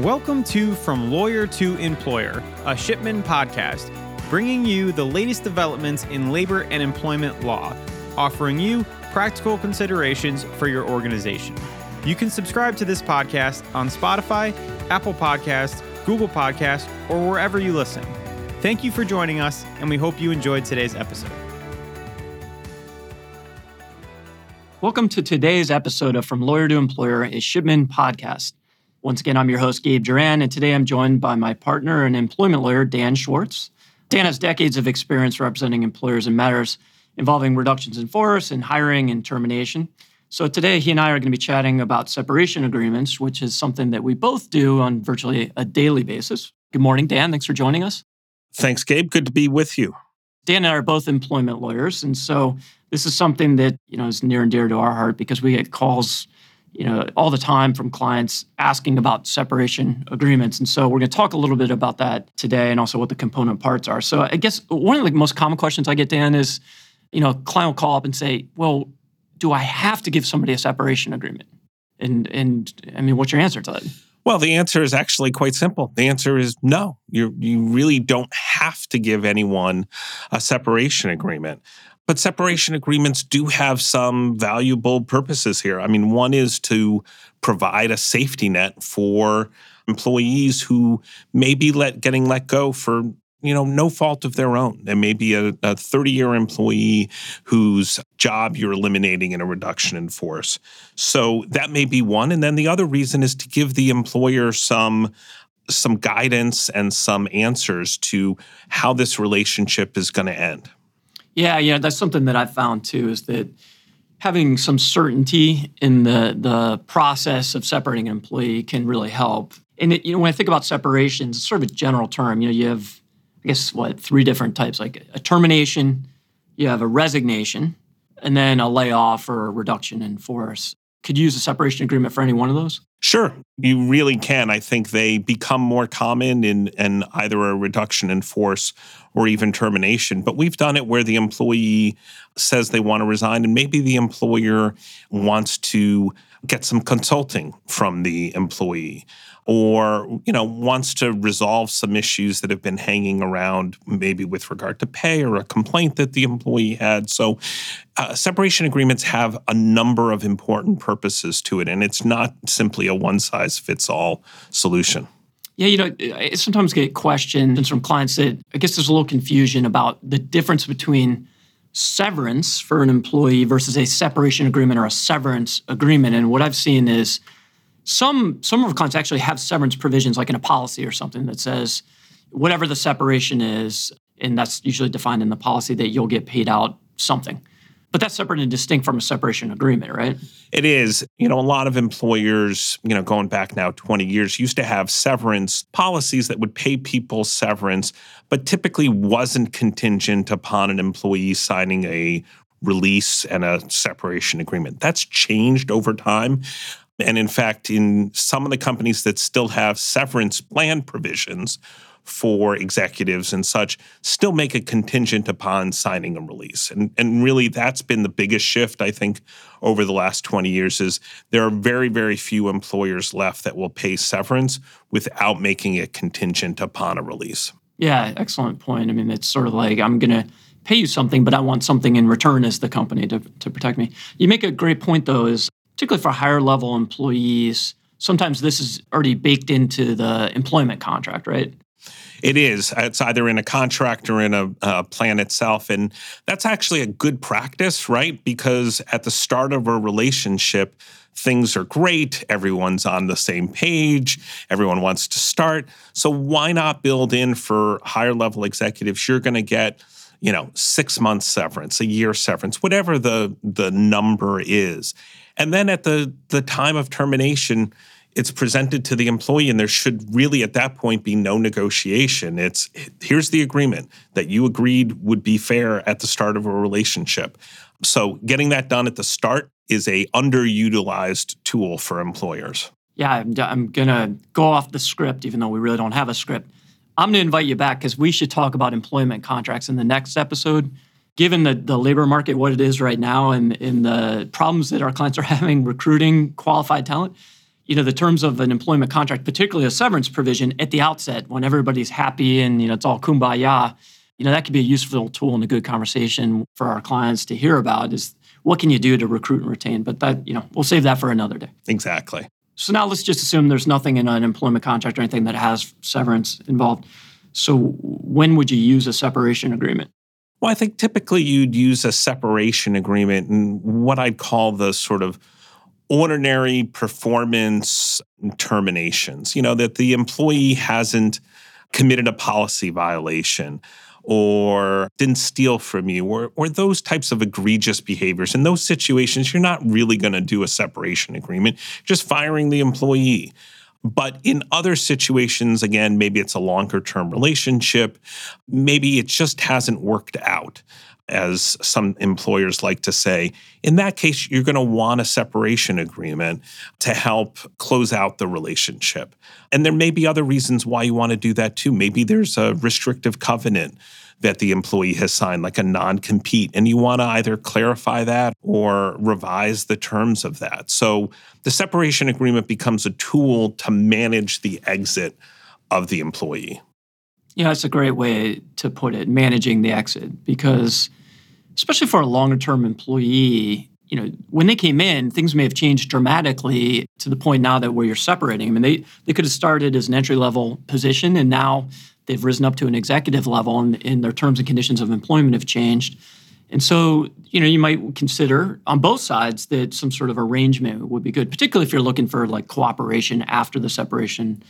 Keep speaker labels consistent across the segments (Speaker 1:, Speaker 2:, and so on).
Speaker 1: Welcome to From Lawyer to Employer, a Shipman podcast, bringing you the latest developments in labor and employment law, offering you practical considerations for your organization. You can subscribe to this podcast on Spotify, Apple Podcasts, Google Podcasts, or wherever you listen. Thank you for joining us, and we hope you enjoyed today's episode.
Speaker 2: Welcome to today's episode of From Lawyer to Employer, a Shipman podcast. Once again, I'm your host, Gabe Jiran, and today I'm joined by my partner and employment lawyer, Dan Schwartz. Dan has decades of experience representing employers in matters involving reductions in force and hiring and termination. So today, he and I are going to be chatting about separation agreements, which is something that we both do on virtually a daily basis. Good morning, Dan. Thanks for joining us.
Speaker 3: Thanks, Gabe. Good to be with you.
Speaker 2: Dan and I are both employment lawyers, and so this is something that you know is near and dear to our heart because we get calls you know, all the time from clients asking about separation agreements. And so we're going to talk a little bit about that today and also what the component parts are. So I guess one of the most common questions I get, Dan, is, you know, a client will call up and say, well, do I have to give somebody a separation agreement? And, and I mean, what's your answer to that?
Speaker 3: Well, the answer is actually quite simple. The answer is no. You you really don't have to give anyone a separation agreement. But separation agreements do have some valuable purposes here. I mean, one is to provide a safety net for employees who may be let getting let go for you know no fault of their own. There may be a, a 30 year employee whose job you're eliminating in a reduction in force. So that may be one. And then the other reason is to give the employer some some guidance and some answers to how this relationship is going to end.
Speaker 2: Yeah, yeah, that's something that I've found too is that having some certainty in the the process of separating an employee can really help. And it, you know, when I think about separations, it's sort of a general term. You know, you have I guess what three different types, like a termination, you have a resignation, and then a layoff or a reduction in force could use a separation agreement for any one of those?
Speaker 3: Sure, you really can. I think they become more common in, in either a reduction in force or even termination. But we've done it where the employee says they want to resign, and maybe the employer wants to get some consulting from the employee or you know wants to resolve some issues that have been hanging around maybe with regard to pay or a complaint that the employee had. So uh, separation agreements have a number of important purposes to it and it's not simply a one size fits all solution.
Speaker 2: Yeah, you know, I sometimes get questions from clients that I guess there's a little confusion about the difference between severance for an employee versus a separation agreement or a severance agreement. And what I've seen is some some of our clients actually have severance provisions, like in a policy or something that says whatever the separation is, and that's usually defined in the policy that you'll get paid out something. But that's separate and distinct from a separation agreement, right?
Speaker 3: It is. You know, a lot of employers, you know, going back now 20 years, used to have severance policies that would pay people severance, but typically wasn't contingent upon an employee signing a release and a separation agreement. That's changed over time. And in fact, in some of the companies that still have severance plan provisions for executives and such, still make a contingent upon signing a release. And, and really, that's been the biggest shift, I think, over the last 20 years is there are very, very few employers left that will pay severance without making it contingent upon a release.
Speaker 2: Yeah, excellent point. I mean, it's sort of like I'm going to pay you something, but I want something in return as the company to, to protect me. You make a great point, though, is particularly for higher level employees, sometimes this is already baked into the employment contract, right?
Speaker 3: It is. It's either in a contract or in a, a, plan itself. And that's actually a good practice, right? Because at the start of a relationship, things are great. Everyone's on the same page. Everyone wants to start. So why not build in for higher level executives? You're going to get you know, six months severance, a year severance, whatever the the number is. And then at the, the time of termination, it's presented to the employee, and there should really at that point be no negotiation. It's here's the agreement that you agreed would be fair at the start of a relationship. So getting that done at the start is a underutilized tool for employers.
Speaker 2: Yeah, I'm, I'm gonna go off the script, even though we really don't have a script. I'm gonna invite you back because we should talk about employment contracts in the next episode given the, the labor market what it is right now and, and the problems that our clients are having recruiting qualified talent, you know the terms of an employment contract, particularly a severance provision at the outset when everybody's happy and you know it's all kumbaya. You know that could be a useful tool and a good conversation for our clients to hear about. Is what can you do to recruit and retain? But that you know we'll save that for another day.
Speaker 3: Exactly.
Speaker 2: So now let's just assume there's nothing in an employment contract or anything that has severance involved. So when would you use a separation agreement?
Speaker 3: Well, I think typically you'd use a separation agreement and what I'd call the sort of ordinary performance terminations, you know, that the employee hasn't committed a policy violation or didn't steal from you or, or those types of egregious behaviors. In those situations, you're not really going to do a separation agreement, just firing the employee. But in other situations, again, maybe it's a longer term relationship, maybe it just hasn't worked out as some employers like to say. In that case, you're going to want a separation agreement to help close out the relationship. And there may be other reasons why you want to do that too. Maybe there's a restrictive covenant that the employee has signed, like a non compete, and you want to either clarify that or revise the terms of that. So the separation agreement becomes a tool to manage the exit of the employee.
Speaker 2: Yeah, that's a great way to put it, managing the exit, because especially for a longer term employee, you know, when they came in, things may have changed dramatically to the point now that where you're separating. I mean, they they could have started as an entry level position, and now they've risen up to an executive level, and, and their terms and conditions of employment have changed. And so, you know, you might consider on both sides that some sort of arrangement would be good, particularly if you're looking for like cooperation after the separation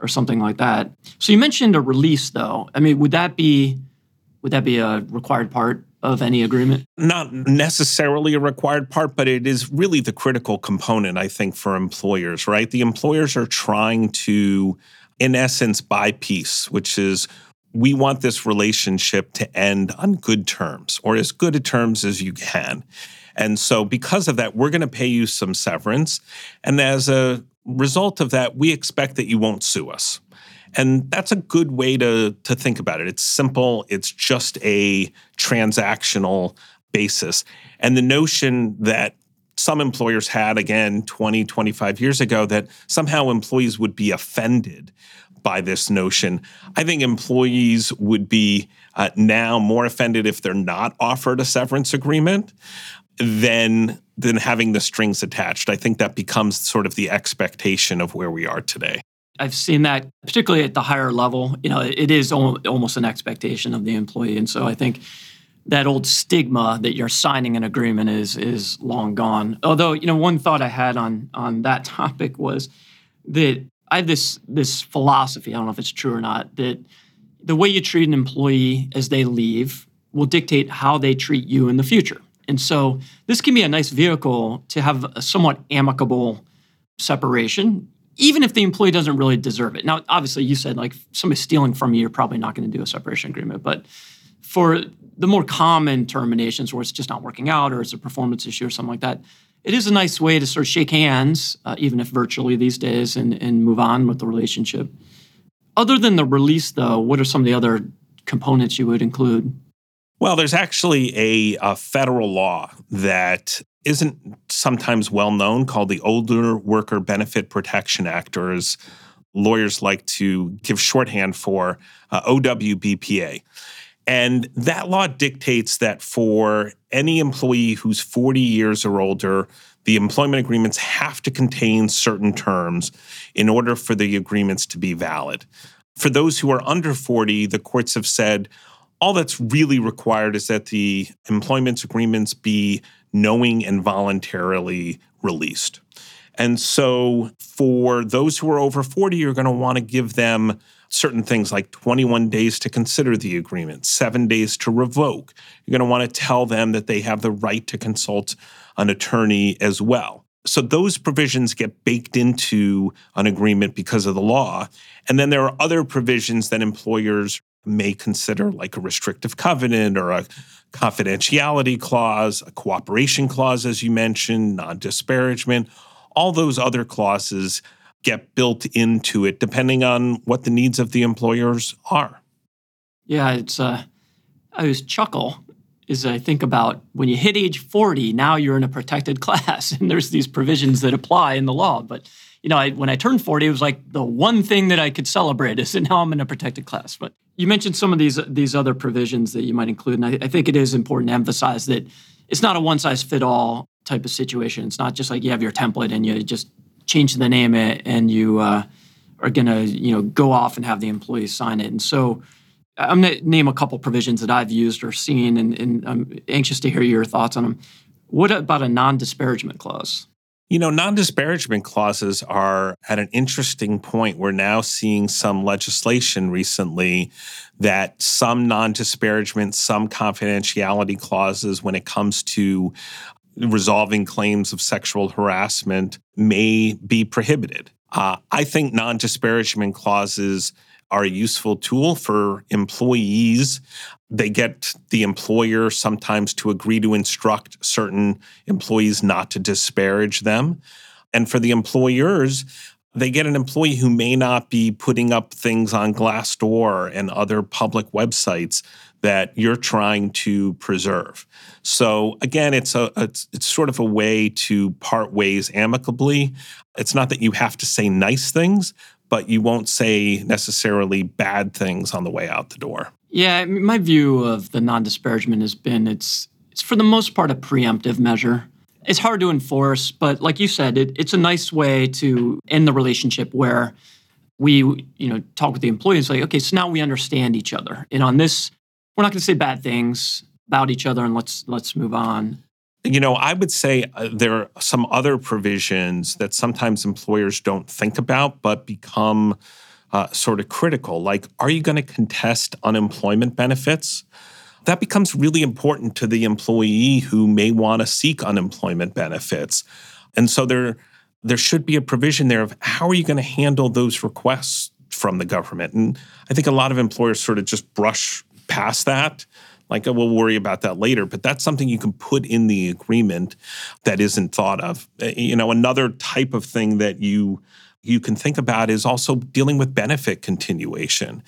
Speaker 2: or something like that. So you mentioned a release, though. I mean, would that be would that be a required part of any agreement?
Speaker 3: Not necessarily a required part, but it is really the critical component, I think, for employers, right? The employers are trying to, in essence, buy peace, which is we want this relationship to end on good terms or as good a terms as you can. And so, because of that, we're going to pay you some severance. And as a result of that, we expect that you won't sue us. And that's a good way to, to think about it. It's simple, it's just a transactional basis. And the notion that some employers had, again, 20, 25 years ago, that somehow employees would be offended by this notion. I think employees would be uh, now more offended if they're not offered a severance agreement than than having the strings attached. I think that becomes sort of the expectation of where we are today.
Speaker 2: I've seen that particularly at the higher level. You know, it is almost an expectation of the employee, and so I think that old stigma that you're signing an agreement is is long gone. Although, you know, one thought I had on on that topic was that I have this this philosophy. I don't know if it's true or not. That the way you treat an employee as they leave will dictate how they treat you in the future. And so this can be a nice vehicle to have a somewhat amicable separation even if the employee doesn't really deserve it. Now, obviously, you said like somebody stealing from you, you're probably not going to do a separation agreement. But for the more common terminations where it's just not working out or it's a performance issue or something like that, it is a nice way to sort of shake hands, uh, even if virtually these days, and, and move on with the relationship. Other than the release, though, what are some of the other components you would include?
Speaker 3: Well, there's actually a, a, federal law that isn't sometimes well known called the Older Worker Benefit Protection Act, or as lawyers like to give shorthand for uh, OWBPA. And that law dictates that for any employee who's 40 years or older, the employment agreements have to contain certain terms in order for the agreements to be valid. For those who are under 40, the courts have said all that's really required is that the employment agreements be knowing and voluntarily released. And so, for those who are over 40, you're going to want to give them certain things like 21 days to consider the agreement, seven days to revoke. You're going to want to tell them that they have the right to consult an attorney as well. So, those provisions get baked into an agreement because of the law. And then there are other provisions that employers may consider, like a restrictive covenant or a confidentiality clause, a cooperation clause, as you mentioned, non disparagement. All those other clauses get built into it depending on what the needs of the employers are.
Speaker 2: Yeah, it's uh, I always chuckle is I think about when you hit age 40, now you're in a protected class and there's these provisions that apply in the law. But you know, I, when I turned 40, it was like the one thing that I could celebrate is that now I'm in a protected class. But you mentioned some of these these other provisions that you might include, and I, I think it is important to emphasize that it's not a one size fit all type of situation. It's not just like you have your template and you just change the name and you uh, are going to you know go off and have the employees sign it. And so I'm going to name a couple provisions that I've used or seen, and, and I'm anxious to hear your thoughts on them. What about a non disparagement clause?
Speaker 3: You know, non disparagement clauses are at an interesting point. We're now seeing some legislation recently that some non disparagement, some confidentiality clauses when it comes to resolving claims of sexual harassment may be prohibited. Uh, I think non disparagement clauses are a useful tool for employees. They get the employer sometimes to agree to instruct certain employees not to disparage them. And for the employers, they get an employee who may not be putting up things on Glassdoor and other public websites that you're trying to preserve. So again, it's a it's, it's sort of a way to part ways amicably. It's not that you have to say nice things, but you won't say necessarily bad things on the way out the door.
Speaker 2: Yeah, my view of the non-disparagement has been it's it's for the most part a preemptive measure. It's hard to enforce, but like you said, it, it's a nice way to end the relationship where we, you know, talk with the employees like, okay, so now we understand each other, and on this, we're not going to say bad things about each other, and let's let's move on.
Speaker 3: You know, I would say uh, there are some other provisions that sometimes employers don't think about, but become uh, sort of critical. Like, are you going to contest unemployment benefits? That becomes really important to the employee who may want to seek unemployment benefits. And so there, there should be a provision there of how are you going to handle those requests from the government? And I think a lot of employers sort of just brush past that like, oh, we'll worry about that later. But that's something you can put in the agreement that isn't thought of. Eh, you know, another type of thing that you you can think about is also dealing with benefit continuation.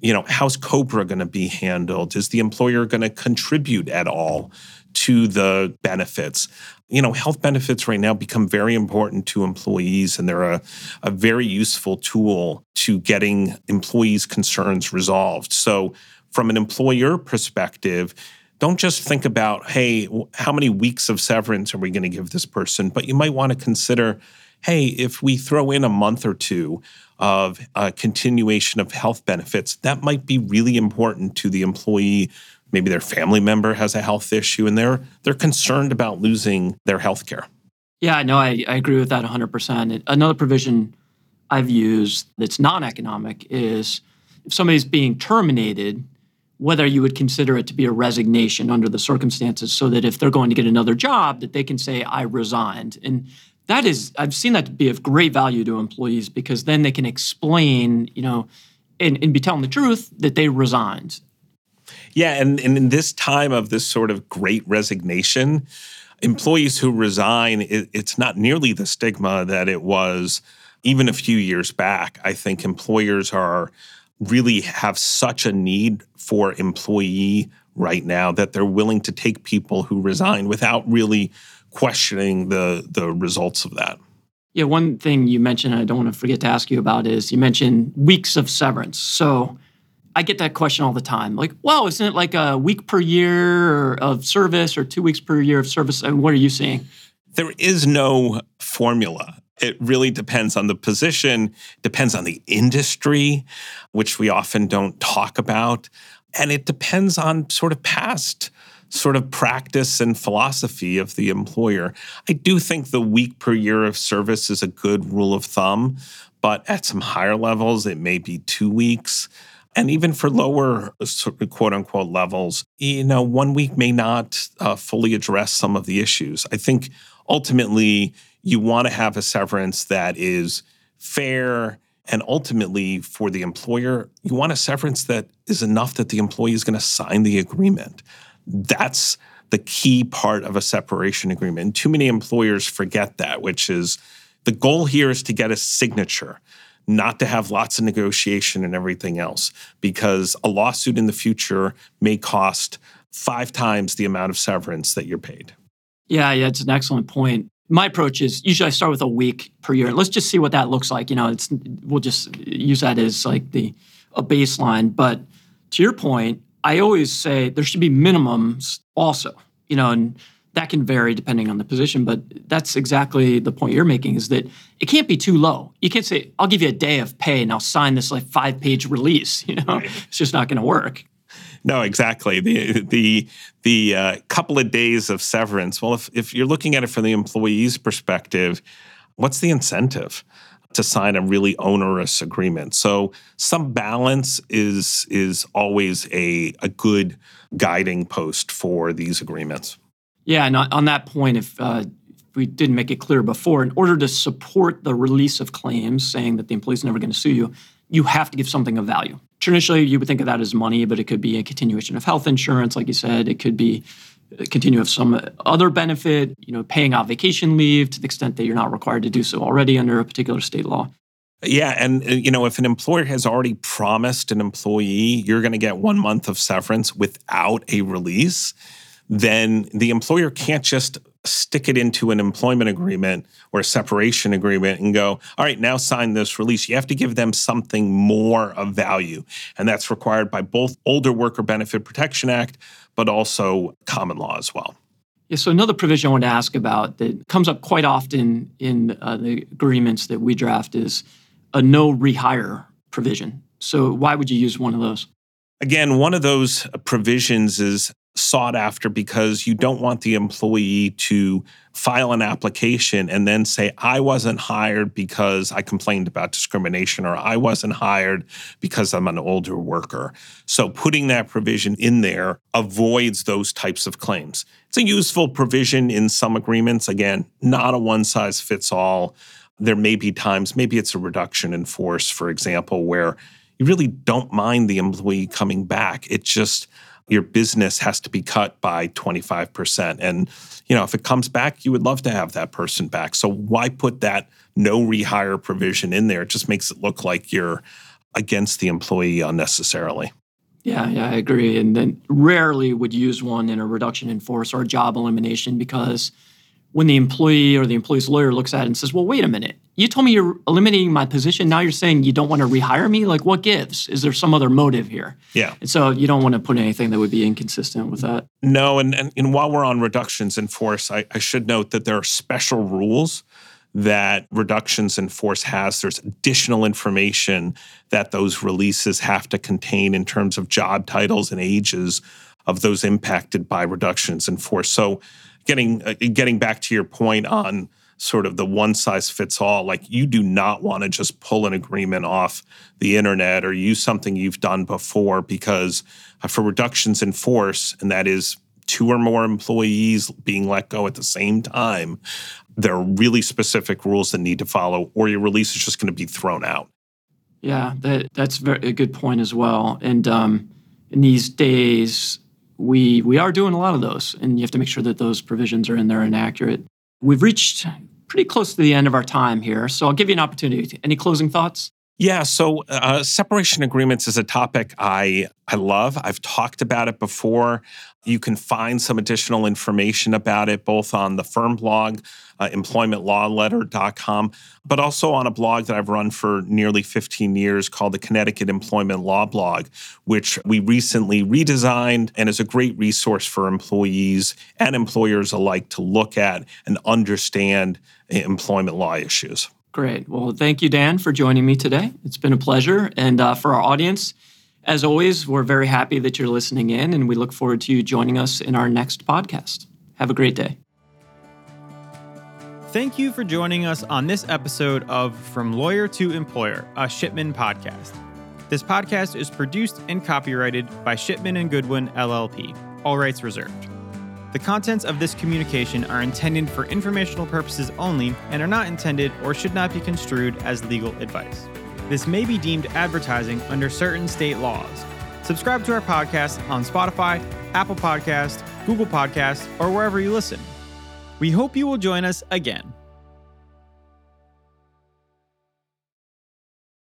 Speaker 3: You know, how's COBRA going to be handled? Is the employer going to contribute at all to the benefits? You know, health benefits right now become very important to employees, and they're a, a very useful tool to getting employees' concerns resolved. So, from an employer perspective, don't just think about, hey, how many weeks of severance are we going to give this person? But you might want to consider, hey, if we throw in a month or two of continuation of health benefits, that might be really important to the employee. Maybe their family member has a health issue and they're they're concerned about losing their health care.
Speaker 2: Yeah, no, I, I agree with that 100%. Another provision I've used that's non economic is if somebody's being terminated, whether you would consider it to be a resignation under the circumstances so that if they're going to get another job that they can say i resigned. And that is i've seen that to be of great value to employees because then they can explain you know and, and be telling the truth that they resigned.
Speaker 3: Yeah and, and in this time of this sort of great resignation employees who resign it, it's not nearly the stigma that it was even a few years back. I think employers are really have such a need for employee right now that they're willing to take people who resign without really questioning the the results of that.
Speaker 2: Yeah, one thing you mentioned I don't want to forget to ask you about is you mentioned weeks of severance. So I get that question all the time. Like, well, isn't it like a week per year of service or two weeks per year of service? And what are you seeing?
Speaker 3: There is no formula it really depends on the position, depends on the industry, which we often don't talk about. And it depends on sort of past sort of practice and philosophy of the employer. I do think the week per year of service is a good rule of thumb, but at some higher levels, it may be two weeks. And even for lower quote unquote levels, you know, one week may not uh, fully address some of the issues. I think ultimately you want to have a severance that is fair and ultimately for the employer you want a severance that is enough that the employee is going to sign the agreement that's the key part of a separation agreement too many employers forget that which is the goal here is to get a signature not to have lots of negotiation and everything else because a lawsuit in the future may cost five times the amount of severance that you're paid.
Speaker 2: Yeah, yeah, it's an excellent point. My approach is usually I start with a week per year. Let's just see what that looks like. You know, it's we'll just use that as like the a baseline. But to your point, I always say there should be minimums also. You know, and that can vary depending on the position, but that's exactly the point you're making is that it can't be too low. You can't say, I'll give you a day of pay and I'll sign this like five page release. You know, right. it's just not going to work.
Speaker 3: No, exactly. The the the uh, couple of days of severance. Well, if if you're looking at it from the employee's perspective, what's the incentive to sign a really onerous agreement? So some balance is is always a a good guiding post for these agreements.
Speaker 2: Yeah, and on that point, if, uh, we didn't make it clear before, in order to support the release of claims saying that the employee's never going to sue you, you have to give something of value. Traditionally, you would think of that as money, but it could be a continuation of health insurance, like you said. It could be continue of some other benefit, you know, paying out vacation leave to the extent that you're not required to do so already under a particular state law.
Speaker 3: Yeah, and uh, you know, if an employer has already promised an employee you're going to get 1 month of severance without a release, then the employer can't just stick it into an employment agreement or a separation agreement and go, all right, now sign this release. You have to give them something more of value. And that's required by both Older Worker Benefit Protection Act, but also common law as well.
Speaker 2: Yeah, so another provision I want to ask about that comes up quite often in uh, the agreements that we draft is a no rehire provision. So why would you use one of those?
Speaker 3: Again, one of those provisions is sought after because you don't want the employee to file an application and then say, I wasn't hired because I complained about discrimination or I wasn't hired because I'm an older worker. So putting that provision in there avoids those types of claims. It's a useful provision in some agreements. Again, not a one size fits all. There may be times, maybe it's a reduction in force, for example, where you really don't mind the employee coming back. It just, your business has to be cut by 25%. And, you know, if it comes back, you would love to have that person back. So why put that no rehire provision in there? It just makes it look like you're against the employee unnecessarily.
Speaker 2: Yeah, yeah, I agree. And then rarely would use one in a reduction in force or a job elimination because when the employee or the employee's lawyer looks at it and says, well, wait a minute, you told me you're eliminating my position. Now you're saying you don't want to rehire me? Like, what gives? Is there some other motive here?
Speaker 3: Yeah.
Speaker 2: And so you don't want to put anything that would be inconsistent with that.
Speaker 3: No. And, and, and while we're on reductions in force, I, I should note that there are special rules that reductions in force has. There's additional information that those releases have to contain in terms of job titles and ages of those impacted by reductions in force. So getting uh, getting back to your point on sort of the one size fits all. Like you do not want to just pull an agreement off the internet or use something you've done before because for reductions in force and that is two or more employees being let go at the same time there are really specific rules that need to follow or your release is just going to be thrown out.
Speaker 2: Yeah that, that's very, a good point as well. And um, in these days we we are doing a lot of those, and you have to make sure that those provisions are in there and accurate. We've reached pretty close to the end of our time here, so I'll give you an opportunity. Any closing thoughts?
Speaker 3: Yeah, so uh, separation agreements is a topic I I love. I've talked about it before. You can find some additional information about it both on the firm blog, uh, employmentlawletter.com, but also on a blog that I've run for nearly 15 years called the Connecticut Employment Law Blog, which we recently redesigned and is a great resource for employees and employers alike to look at and understand employment law issues.
Speaker 2: Great. Well, thank you, Dan, for joining me today. It's been a pleasure. And uh, for our audience, as always, we're very happy that you're listening in, and we look forward to you joining us in our next podcast. Have a great day.
Speaker 1: Thank you for joining us on this episode of From Lawyer to Employer, a Shipman podcast. This podcast is produced and copyrighted by Shipman and Goodwin LLP, all rights reserved. The contents of this communication are intended for informational purposes only and are not intended or should not be construed as legal advice. This may be deemed advertising under certain state laws. Subscribe to our podcast on Spotify, Apple Podcast, Google Podcast, or wherever you listen. We hope you will join us again.